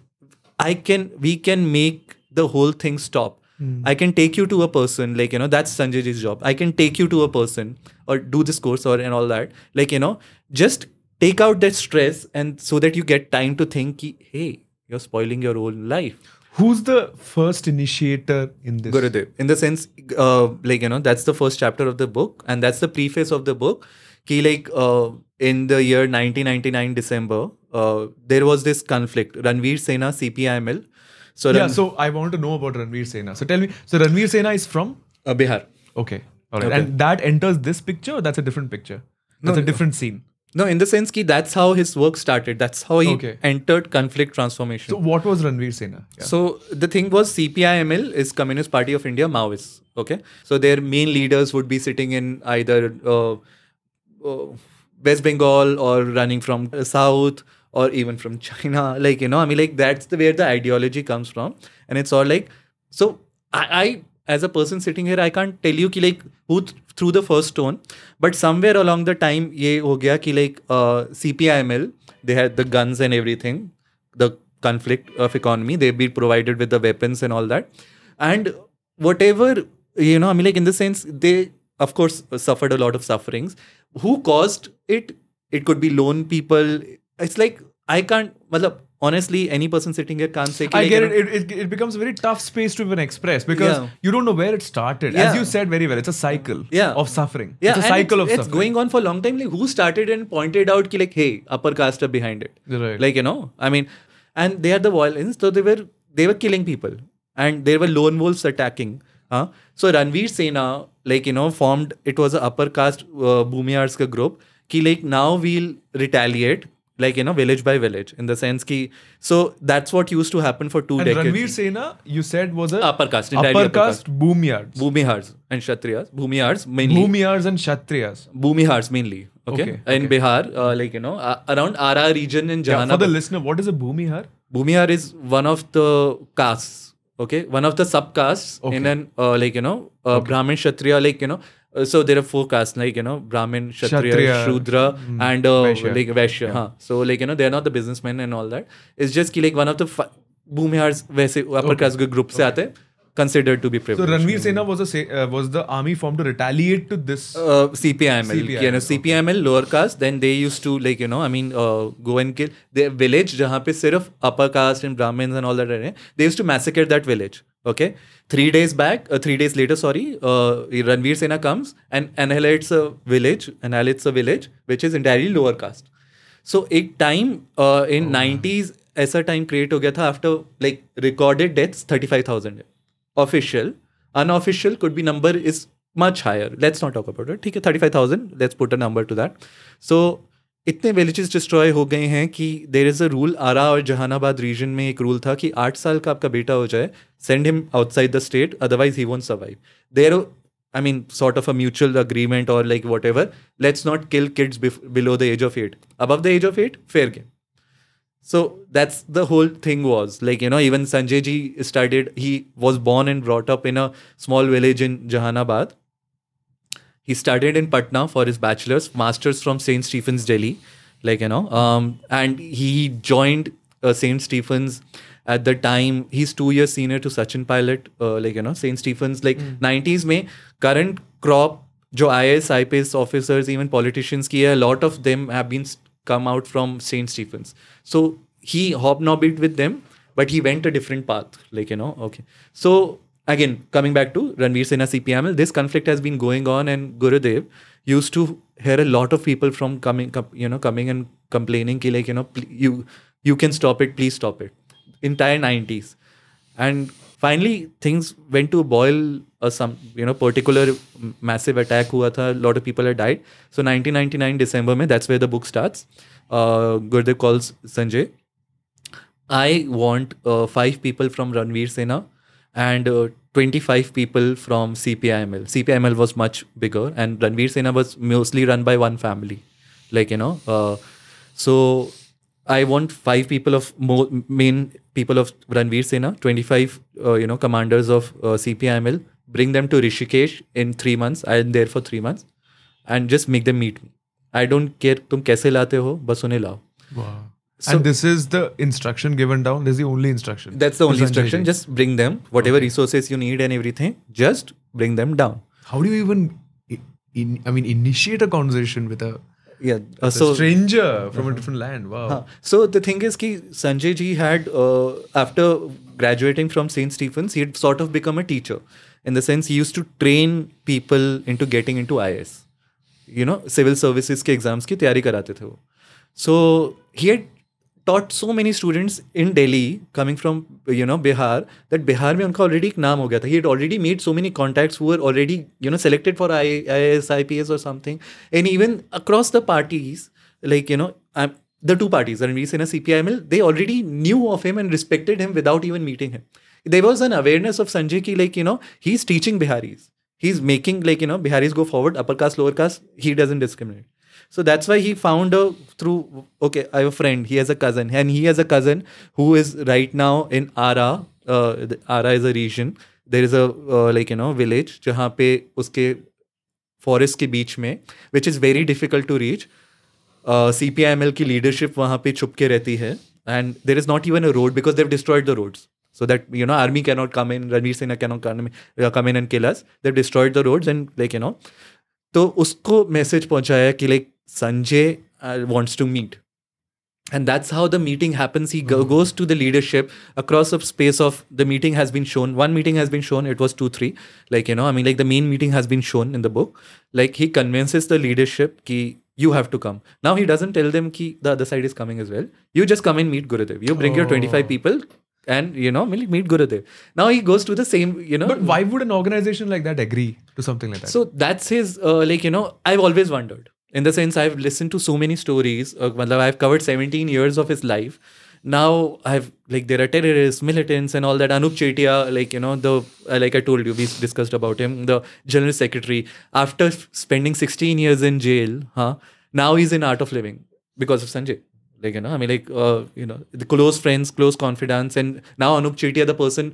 i can we can make the whole thing stop. I can take you to a person like you know that's sanjay's job. I can take you to a person or do this course or and all that. Like you know just take out that stress and so that you get time to think hey you're spoiling your own life. Who's the first initiator in this? Gurudev. In the sense, uh, like, you know, that's the first chapter of the book, and that's the preface of the book. Ki, like, uh, in the year 1999, December, uh, there was this conflict. Ranveer Sena, CPIML. So, yeah Ran- so i want to know about ranveer sena so tell me so ranveer sena is from uh, Bihar. okay all right Okay. and that enters this picture or that's a different picture that's No, a different scene No, in the sense ki that's how his work started. That's how he Okay. entered conflict transformation. so what was ranveer sena yeah. So the thing was CPIML is Communist Party of India Maoists. Okay, so their main leaders would be sitting in either uh, West Bengal or running from uh, South or even from China. *laughs* Like you know, I mean, like that's the where the ideology comes from, and it's all like so. I, I as a person sitting here, I can't tell you ki like who th- threw the first stone, but somewhere along the time, ye ho gaya ki like uh, CPIML they had the guns and everything, the conflict of economy. They've been provided with the weapons and all that, and whatever you know, I mean, like in the sense they of course suffered a lot of sufferings. Who caused it? It could be lone people. It's like I can't. Matlab, honestly, any person sitting here can't say. I like, get it. it. It it becomes a very tough space to even express because Yeah. you don't know where it started. Yeah. As you said very well, it's a cycle Yeah. of suffering. Yeah, it's a cycle it's, of it's suffering. going on for a long time. Like who started and pointed out ki like, hey, upper caste are behind it. Right. Like you know, I mean, and they are the violence. So they were they were killing people, and there were lone wolves attacking. Huh? So Ranveer Sena, like you know, formed. It was a upper caste uh, Bhumihars ka group. Ki like now we'll retaliate. Like you know, village by village, in the sense ki. So that's what used to happen for two and decades. Ranveer Sena, you said was a Upper caste, upper upper caste boom yards. Bhumihars and Kshatriyas. Bhumihars mainly. Bhumihars and Kshatriyas. Bhumihars mainly. Okay. Okay, In Bihar, uh, like you know, uh, around Ara region in Yeah, for the listener, what is a Bhumihar? Bhumihar is one of the castes. Okay, one of the subcastes in Okay. an uh, like you know uh, okay. Brahmin Kshatriya like you know. Uh, so there are four castes like you know Brahmin, Kshatriya, Kshatriya, Shudra, mm, and uh, Vaishya. like Vaishya. Yeah. Huh. So like you know they're not the businessmen and all that. It's just ki like one of the Bhumihars वैसे upper Okay. caste के group से आते हैं considered to be So privileged. Ranveer Sena was a sa- uh, was the army formed to retaliate to this. uh, CPIML, CPIML, you know, CPIML lower caste. Then they used to like you know, I mean, uh, go and kill the village जहाँ पे सिर्फ upper caste and Brahmins and all that रहे. They used to massacre that village. Okay, three days back, uh, three days later, sorry, uh, Ranveer Sena comes and annihilates a village, annihilates a village which is entirely lower caste. So एक time uh, in 90s ऐसा time create हो गया था after like recorded deaths 35,000 Official unofficial could be number is much higher let's not talk about ठीक है thirty five thousand let's put a number to that so इतने villages destroy हो गए हैं कि देर इज़ अ रूल आरा और Jehanabad reason में एक रूल था कि आठ साल का आपका बेटा हो जाए send him outside the state otherwise he won't survive there I mean sort of a mutual agreement और like whatever let's not kill kids below the age of eight above the age of eight fair game so that's the whole thing was like you know even Sanjay ji started he was born and brought up in a small village in Jahanabad. He started in Patna for his bachelor's, masters from Saint Stephen's Delhi, like you know, um, and he joined uh, Saint Stephen's at the time. He's two years senior to Sachin Pilot, uh, like you know, Saint Stephen's like hmm. nineties mm. current crop jo IAS, S officers, even politicians officers A lot of them have been come out from St Stephen's. So he hobnobbed with them, but he went a different path. Like, you know, okay. So again, coming back to Ranveer Sena CPML, this conflict has been going on, and Gurudev used to hear a lot of people from coming, you know, coming and complaining, ki like, you know, you you can stop it, please stop it. Entire 90s. And finally, things went to boil. A some you know particular massive attack hua tha. A lot of people had died. So 1999 December, mein, that's where the book starts. Uh, Gurudev calls Sanjay. I want uh, five people from Ranveer Sena and uh, 25 people from CPIML. CPIML was much bigger, and Ranveer Sena was mostly run by one family. Like, you know, uh, so I want five people of mo- main people of Ranveer Sena, 25, uh, you know, commanders of uh, CPIML, bring them to Rishikesh in three months. I'm there for three months and just make them meet me. I don't care तुम कैसे लाते हो बस उन्हें लाओ So, and this is the instruction given down. This is the only instruction. That's the only instruction. Just bring them whatever okay. resources you need and everything. Just bring them down. How do you even, in, I mean, initiate a conversation with a yeah uh, so, a stranger from uh-huh. a different land? Wow. Huh. So the thing is, ki Sanjay ji had uh, after graduating from Saint Stephen's, he had sort of become a teacher. In the sense, he used to train people into getting into IAS. You know civil services के exams की तैयारी कराते थे वो। So he had taught so many students in daily coming from you know Bihar that Bihar में उनका already एक नाम हो गया था। He had already made so many contacts वो are already you know selected for I I S I P S और something and even across the parties like you know I the two parties and we see C P I M L they already knew of him and respected him without even meeting him they was an awareness of Sanjay की like you know he is teaching Biharis He's making, like, you know, Biharis go forward, upper caste, lower caste, he doesn't discriminate. So that's why he found a through okay, I have a friend, he has a cousin, and he has a cousin who is right now in Ara. Uh, the- Ara is a region. There is a uh, like you know village जहाँ पे उसके forest के बीच में which is very difficult to reach. C P I M L की leadership वहाँ पे छुप के रहती है and there is not even a road because Dev destroyed the roads so that you know army cannot come in Ranveer Sena cannot uh, come, in and kill us they've destroyed the roads and like you know So, usko message पहुंचाया कि like Sanjay uh, wants to meet, And that's how the meeting happens. He mm-hmm. goes to the leadership across a space of the meeting has been shown. One meeting has been shown. It was two, three. Like, you know, I mean, like the main meeting has been shown in the book. Like, he convinces the leadership ki you have to come. Now he doesn't tell them ki the other side is coming as well. You just come and meet Gurudev. You bring your 25 people, and you know meet meet gurudev now he goes to the same you know. But why would an organization like that agree to something like that? so that's his uh, like you know I've always wondered. In the sense I've listened to so many stories uh, I've covered 17 years of his life. Now I've like there are terrorists militants and all that. Anup Chetia like you know the uh, like I told you we discussed about him the general secretary. After spending 16 years in jail huh now he's in art of living because of Sanjay like you know I mean like uh, you know the close friends close confidants and now Anup Chetia the person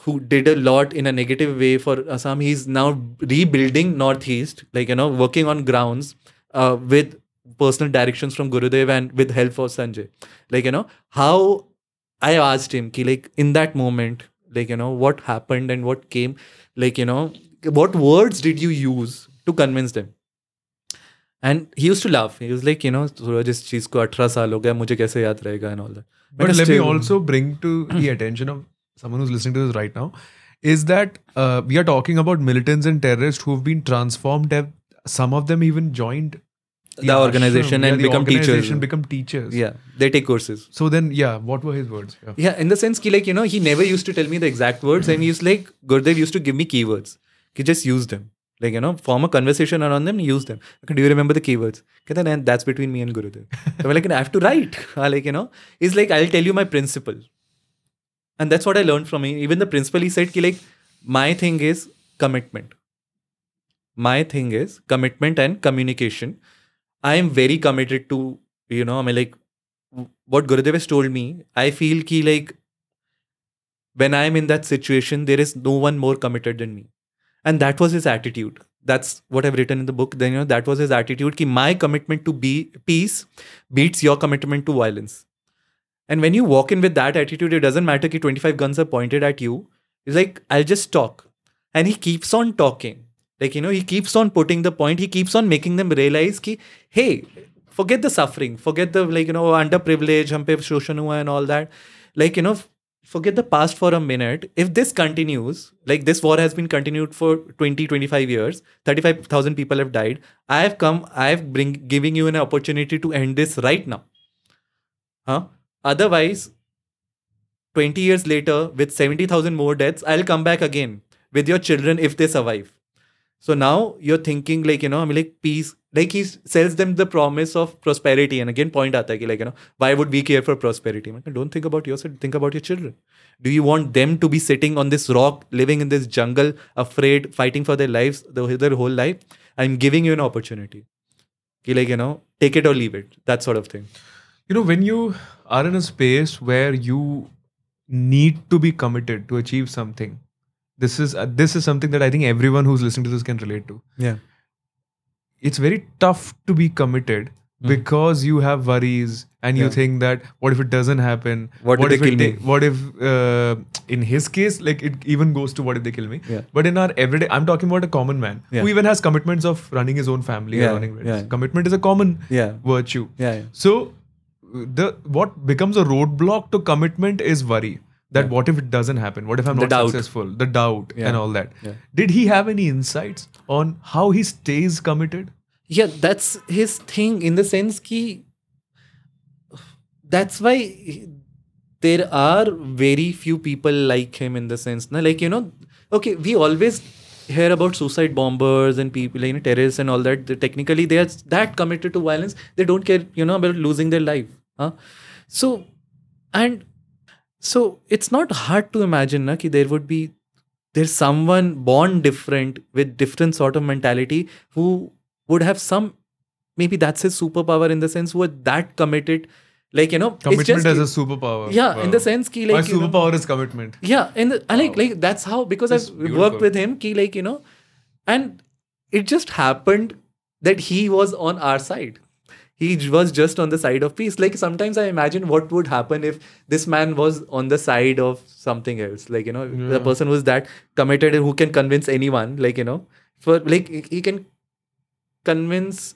who did a lot in a negative way for Assam. He's now rebuilding Northeast, like you know, working on grounds uh, with personal directions from Gurudev and with help of Sanjay. Like you know, how I asked him, ki, like in that moment, like you know, what happened and what came, like you know, what words did you use to convince them? And he used to laugh. He was like, you know, सूरज इस just को 18 साल हो गया मुझे कैसे याद रहेगा and all that but let me also bring to the someone who's listening to this right now is that uh, we are talking about militants and terrorists who've been transformed have some of them even joined the, organization and become teachers. yeah they take courses. So then yeah what were his words? Yeah, in the sense he like you know he never used to tell me the exact words and he used like Gurudev used to give me keywords. He just used them like you know, form a conversation around them, use them. Do you remember the keywords? Okay, then that's between me and Gurudev. so I'm like, I have to write. Ah, *laughs* like you know, he's like, I'll tell you my principle, and that's what I learned from him. Even the principle he said ki like my thing is commitment. my thing is commitment and communication. I am very committed to, you know, I mean, like what Gurudev has told me. I feel ki like when I'm in that situation, there is no one more committed than me. And that was his attitude. That's what I've written in the book. Then, you know, that was his attitude. Ki my commitment to be peace beats your commitment to violence. And when you walk in with that attitude, it doesn't matter ki 25 guns are pointed at you. It's like, I'll just talk. And he keeps on talking. Like, you know, he keeps on putting the point. He keeps on making them realize ki, hey, forget the suffering. Forget the, like, you know, underprivilege, hum pe shoshan hua and all that. Like, you know, forget the past for a minute. If this continues, like this war has been continued for 20, 25 years, 35,000 people have died. I have come, I have bring giving you an opportunity to end this right now. Huh? Otherwise, 20 years later, with 70,000 more deaths, I'll come back again with your children if they survive. So now you're thinking like, you know, I mean like peace, like he sells them the promise of prosperity. And again, point ki like, you know, why would we care for prosperity? Don't think about yourself, think about your children. Do you want them to be sitting on this rock, living in this jungle, afraid, fighting for their lives, their, whole life? I'm giving you an opportunity. Like, you know, take it or leave it. That sort of thing. You know, when you are in a space where you need to be committed to achieve something, this is uh, this is something that I think everyone who's listening to this can relate to. Yeah. It's very tough to be committed Hmm. because you have worries and you think that what if it doesn't happen? What if if they it kill me? What if uh, in his case, like it even goes to what if they kill me? Yeah. But in our everyday, I'm talking about a common man Yeah. who even has commitments of running his own family Yeah, running yeah. Commitment is a common Yeah. virtue. Yeah. yeah. So the what becomes a roadblock to commitment is worry. That what if it doesn't happen? What if I'm The not doubt. successful? The doubt Yeah. and all that. Yeah. Did he have any insights on how he stays committed? yeah that's his thing in the sense ki that's why there are very few people like him in the sense na? like you know okay we always hear about suicide bombers and people you know terrorists and all that technically they are that committed to violence they don't care you know about losing their life huh? so and so it's not hard to imagine na, ki there would be there's someone born different with different sort of mentality who would have some maybe that's his superpower in the sense who are that committed like you know it's Commitment just as a superpower. yeah in the Wow. sense ki My like know, superpower is commitment. yeah and the, I like like that's how because That's I've beautiful. worked with him ki like you know and it just happened that he was on our side he was just on the side of peace. Like sometimes i imagine what would happen if this man was on the side of something else. Like you know the person who's that committed and who can convince anyone like you know. For like he- can convince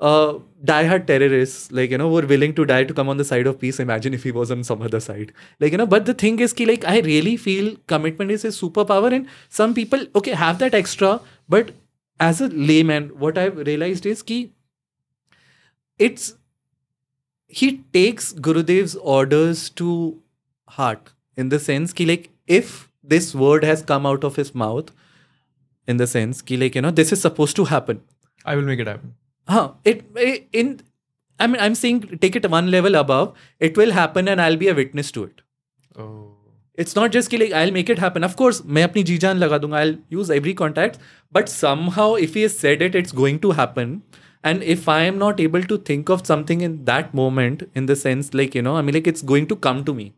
uh diehard terrorists like you know who are willing to die to come on the side of peace. Imagine if he was on some other side. Like you know but the thing is ki, like i really feel commitment is a superpower and some people okay have that extra but as a layman what i've realized is ki it's he takes gurudev's orders to heart in the sense ki like if this word has come out of his mouth in the sense ki like you know this is supposed to happen I will make it happen. Huh. It, it in I mean I'm saying take it one level above. It will happen and I'll be a witness to it. Oh. It's not just कि like I'll make it happen. Of course, मैं अपनी जी जान लगा दूंगा. I'll use every contact. But somehow, if he has said it, it's going to happen. And if I am not able to think of something in that moment, in the sense like you know, I mean like it's going to come to me.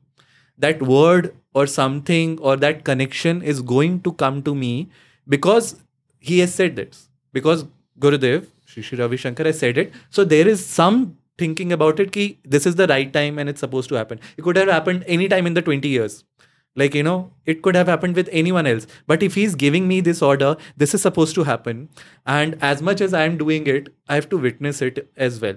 That word or something or that connection is going to come to me because he has said this. Because Gurudev, Shri Ravi Shankar has said it. So there is some thinking about it ki this is the right time and it's supposed to happen. It could have happened any time in the 20 years. Like, you know, it could have happened with anyone else. But if he's giving me this order, this is supposed to happen. And as much as I'm doing it, I have to witness it as well.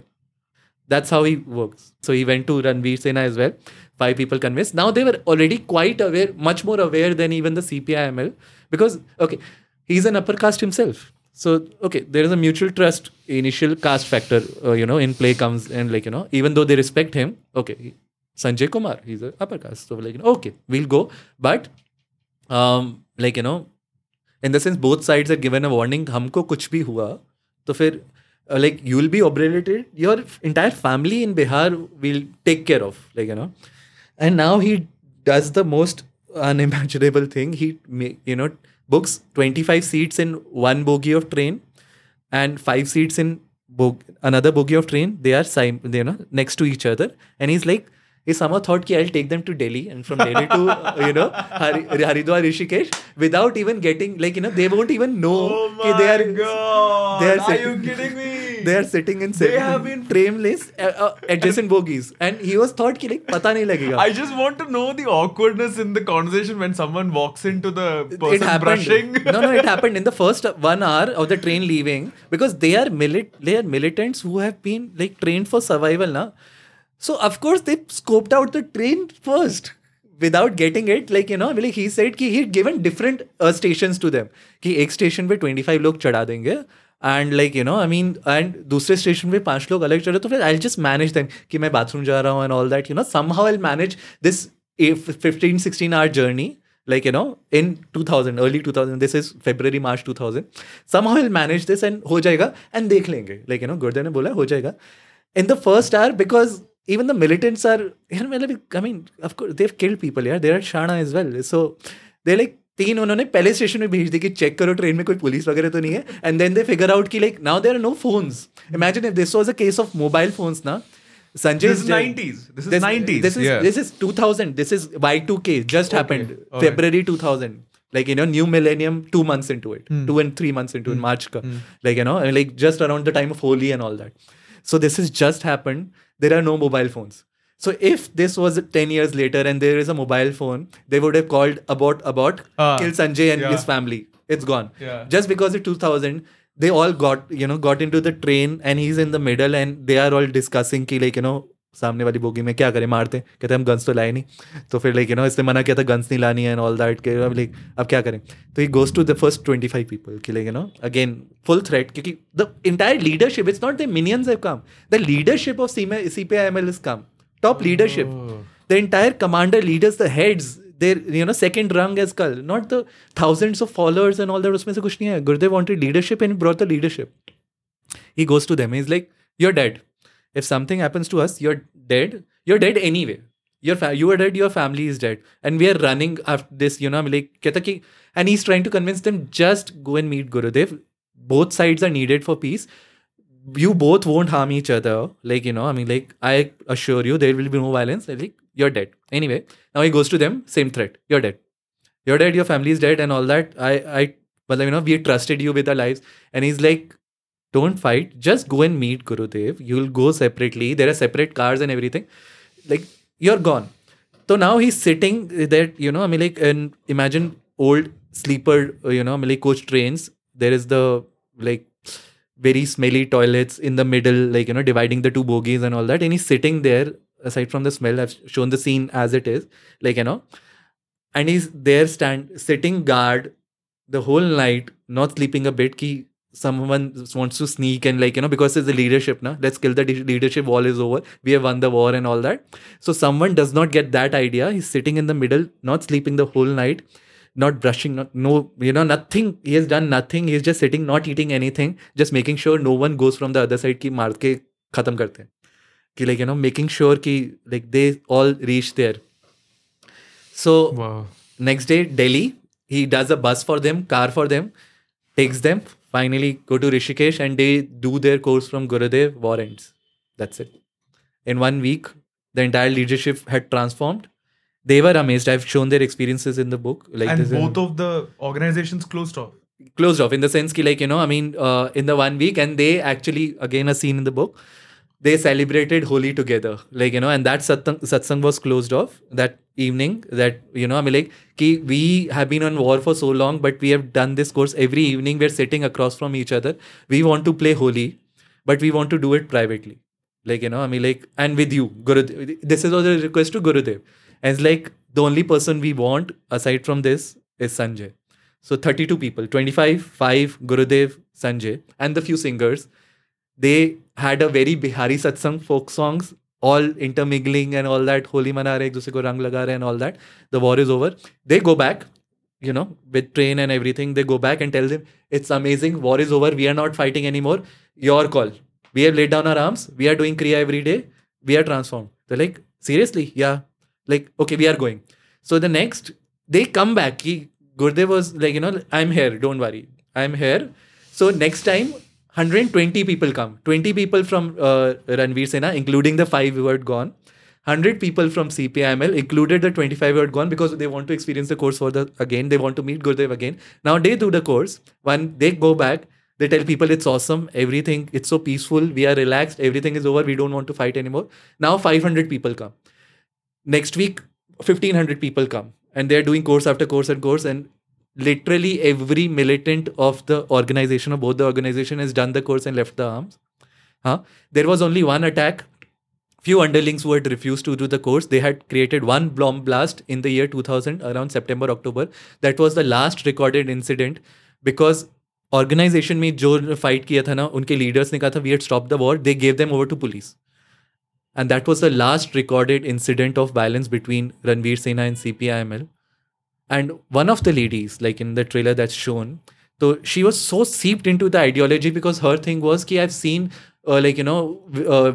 That's how he works. So he went to Ranveer Sena as well. Five people convinced. Now they were already quite aware, much more aware than even the CPIML. Because, okay, he's an upper caste himself. So, okay, there is a mutual trust, initial caste factor, uh, you know, in play comes and like, you know, even though they respect him, okay, Sanjay Kumar, he's a upper caste. So, like, you know, okay, we'll go. But, um, like, you know, in the sense both sides had given a warning, हमको कुछ भी हुआ, तो फिर uh, like you will be obliterated, your entire family in Bihar will take care of, like, you know. And now he does the most unimaginable thing. He, ma- you know, books 25 seats in one bogie of train and five seats in bog- another bogie of train. They are sim- you know next to each other, and he's like. He somehow thought ki I'll take them to Delhi and from Delhi to uh, you know Hari- Haridwar Rishikesh without even getting like you know they won't even know ki they are god! they are are you kidding me? they are sitting in They have been- train lanes uh, uh, adjacent bogies and he was thought ki like pata nahi lagega I just want to know the awkwardness in the conversation when someone walks into the person it happened. brushing. no, no, it happened in the first one hour of the train leaving because they are milit- they are militants who have been like trained for survival now. So of course they scoped out the train first without getting it. Like you know, like he said कि he'd given different uh, stations to them कि एक station पे 25 लोग चढ़ा देंगे and like you know and mean and दूसरे station पे five लोग अलग चले तो फिर आई जस्ट मैनेज दैम कि मैं बाथरूम जा रहा and all that. You know, somehow I'll manage this this fifteen sixteen like you know in 2000 early 2000 this is february march 2000 somehow I'll manage this and ho jayega and dekh lenge like you know Gurudev ne bola ho jayega in the first hour because even the militants are you know, मतलब, I mean of course they've killed people yeah they're at Shana as well so they're like तीन उन्होंने पहले station में भेज दी कि check करो train में कोई पुलिस वगैरह तो नहीं है and then they figure out कि like now there are no phones imagine if this was a case of mobile phones ना Sanjay This is 90s. This is 90s, This is yeah. this is 2000. This is Y2K. Just happened alright. February 2000. Like you know, new millennium. Two months into it. Hmm. Two and three months into it. March ka. Like you know, like just around the time of Holi and all that. So this has just happened. There are no mobile phones. So if this was 10 years later and there is a mobile phone, they would have called about about Ah, kill Sanjay and yeah. his family. It's gone. Yeah. Just because it's 2000, they all got you know got into the train and he's in the middle and they are all discussing कि like you know सामने वाली bogie में क्या करें मारते कहते हम guns तो लाए नहीं। तो फिर लाइक यू नो इसने मना किया था गन्स नहीं लानी है एंड ऑल दैट के अब लाइक अब क्या करें? तो he goes to the first twenty five people के like you again full threat क्योंकि the entire leadership it's not the minions of काम द लीडरशिप ऑफ़ सी में C P I M L is काम top leadership the entire commander leaders the heads there you know second rung as कल not the thousands of followers and all that उसमें से कुछ नहीं है। Gurudev wanted leadership and brought the leadership he goes to them is like your dad if something happens to us you're dead. You're dead anyway. Your fa- you are dead your family is dead. And we are running after this you know i'm like and he's trying to convince them just go and meet gurudev. Both sides are needed for peace. You both won't harm each other. Like you know i mean like i assure you there will be no violence. They're like you're dead. Anyway now he goes to them same threat. You're dead. You're dead your family is dead and all that. I i well you know we trusted you with our lives. And he's like don't fight. Just go and meet Gurudev. You'll go separately. There are separate cars and everything. Like, you're gone. So now he's sitting there, you know, I mean, like, and imagine old sleeper, you know, I mean, like, coach trains. There is the, like, very smelly toilets in the middle, like, you know, dividing the two bogies and all that. And he's sitting there, aside from the smell, I've shown the scene as it is, like, you know, and he's there, stand, sitting guard the whole night, not sleeping a bit. Ki someone wants to sneak and like you know because it's the leadership now let's kill the de- leadership wall is over. We have won the war and all that. So someone does not get that idea. He's sitting in the middle not sleeping the whole night not brushing not, no you know nothing. He has done nothing. He's just sitting not eating anything just making sure no one goes from the other side ki maar ke khatam karte ki like you know making sure ki like they all reach there. So wow. next day delhi he does a bus for them car for them takes them. Finally go to Rishikesh and they do their course from Gurudev. War ends. That's it. In one week, the entire leadership had transformed. They were amazed. I've shown their experiences in the book. Like and both of the organizations closed off. closed off in the sense ki like you know i mean uh, in the one week and they actually again a scene in the book they celebrated Holi together. Like you know and that satsang, satsang was closed off that evening that you know i mean like ki we have been on war for so long but we have done this course every evening. We're sitting across from each other. We want to play Holi but we want to do it privately. Like you know i mean like and with you guru this is also a request to gurudev. And it's like the only person we want aside from this is sanjay. So 32 people, 25, 5, Gurudev, Sanjay, and the few singers. They had a very Bihari satsang folk songs, all intermingling and all that. Holi mana rahe, ek dusre ko rang laga and all that. The war is over. They go back, you know, with train and everything. They go back and tell them, it's amazing. War is over. We are not fighting anymore. Your call. We have laid down our arms. We are doing Kriya every day. We are transformed. They're like, seriously? Yeah. Like, okay, we are going. So the next, they come back. He, Gurudev was like, you know, I'm here, don't worry. I'm here. So next time, 120 people come. 20 people from uh, Ranveer Sena, including the five who had gone. 100 people from CPIML, included the 25 who had gone because they want to experience the course for the again. They want to meet Gurudev again. Now they do the course. When they go back, they tell people it's awesome, everything, it's so peaceful, we are relaxed, everything is over, we don't want to fight anymore. Now 500 people come. Next week, 1500 people come and they're doing course after course and course and literally every militant of the organization of both the organization has done the course and left the arms huh? there was only one attack few underlings who had refused to do the course they had created one bomb blast in the year 2000 around september october that was the last recorded incident because organization में जो fight किया था ना उनके leaders ने कहा था we had stopped the war they gave them over to police and that was the last recorded incident of violence between Ranveer Sena and CPIML. And one of the ladies, like in the trailer that's shown, so she was so seeped into the ideology because her thing was, ki I've seen, uh, like, you know, uh,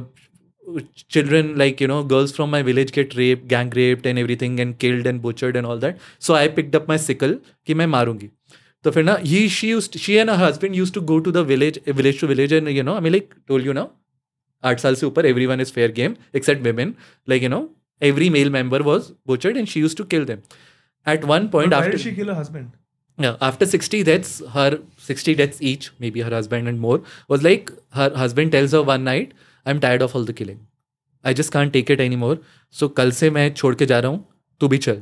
children, like, you know, girls from my village get raped, gang raped and everything and killed and butchered and all that. So I picked up my sickle, ki मैं मारूंगी. So फिर ना he she used she and her husband used to go to the village village to village and you know I mean like told you now आठ साल से ऊपर every one is fair game accept women like you know every male member was butchered and she used to kill them at one point but after did she kill her husband? Yeah, after 60 deaths her 60 deaths each maybe her husband and more was like her husband tells her one night i'm tired of all the killing. I just can't take it anymore. So kal se main chhod ke ja raha hu tu bhi chal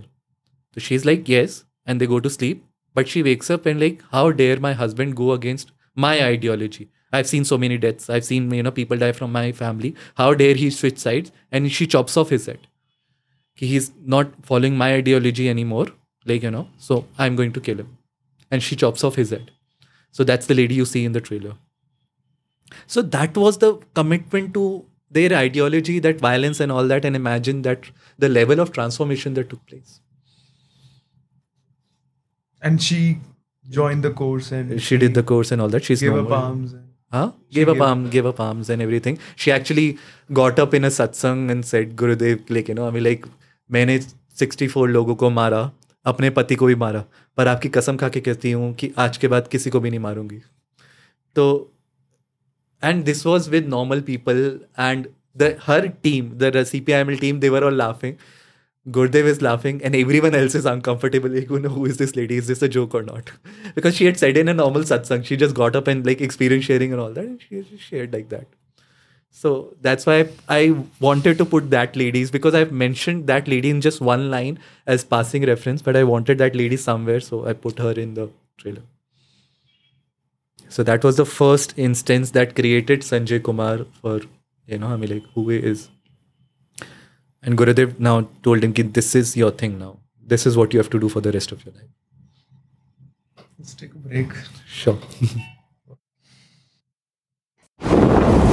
so she's like yes and they go to sleep. But she wakes up and like how dare my husband go against my ideology? I've seen so many deaths. I've seen you know people die from my family. How dare he switch sides? And she chops off his head he's not following my ideology anymore like you know so i'm going to kill him and she chops off his head so that's the lady you see in the trailer so that was the commitment to their ideology that violence and all that and imagine that the level of transformation that took place And she joined the course and she did the course and all that she's gave up arms. And Huh? Gave up gave- arms, gave up arms and everything. She actually got up in a satsang and said, Gurudev, like, you know, I mean, like, मैंने sixty four लोगों को मारा, अपने पति को भी मारा, पर आपकी कसम खा के कहती हूँ कि आज के बाद किसी को भी नहीं मारूँगी। तो and this was with normal people and the her team the C P I M L team they were all laughing Gurudev is laughing and everyone else is uncomfortable who is this lady is this a joke or not because she at said in a normal satsang she just got up and like experience sharing and all that share like that So that's why I wanted to put that ladies because I've mentioned that lady in just one line as passing reference, but I wanted that lady somewhere, so I put her in the trailer. So that was the first instance that created Sanjay Kumar for you know, I mean like who he is. And Gurudev now told him, this is your thing now. This is what you have to do for the rest of your life. let's take a break. Sure. *laughs*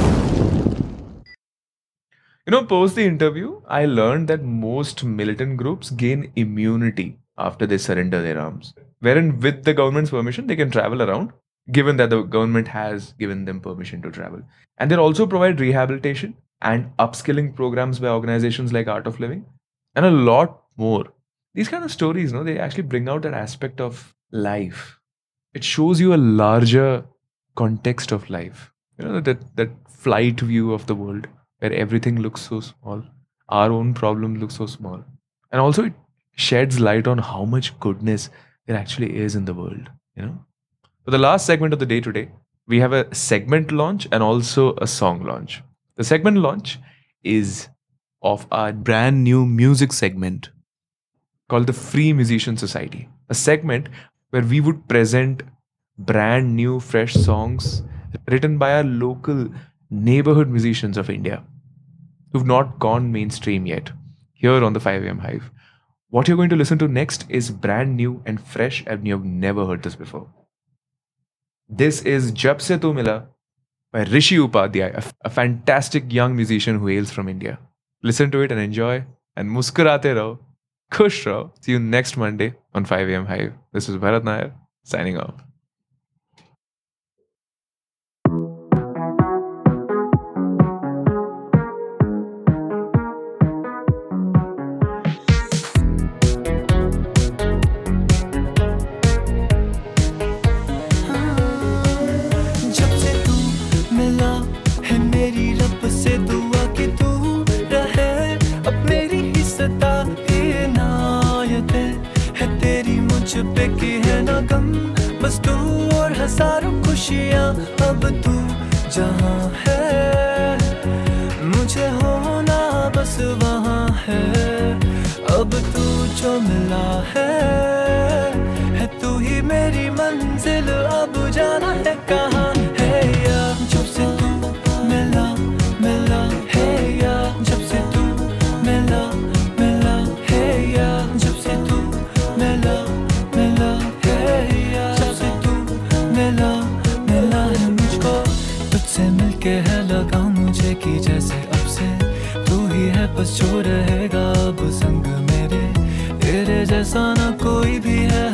You know, post the interview, I learned that most militant groups gain immunity after they surrender their arms. Wherein, with the government's permission, they can travel around, given that the government has given them permission to travel. And they also provide rehabilitation and upskilling programs by organizations like Art of Living, and a lot more. These kind of stories, you know, they actually bring out that aspect of life. It shows you a larger context of life. You know, that that flight view of the world where everything looks so small. Our own problems look so small. And also it sheds light on how much goodness there actually is in the world. You know? For the last segment of the day today, we have a segment launch and also a song launch. The segment launch is of our brand new music segment called the Free Musician Society, a segment where we would present brand new, fresh songs written by our local neighborhood musicians of India who've not gone mainstream yet here on the 5am Hive. What you're going to listen to next is brand new and fresh, and you've never heard this before. This is Jab Se Tu Mila by Rishi Upadhyay, a, f- a fantastic young musician who hails from India. Listen to it and enjoy, and muskurate raho, khush raho. See you next Monday on 5am Hive. This is Bharat Nair signing off. छुपे की है ना गम। बस तू और हज़ारों खुशियाँ अब जो रहेगा अब संग मेरे तेरे जैसा ना कोई भी है।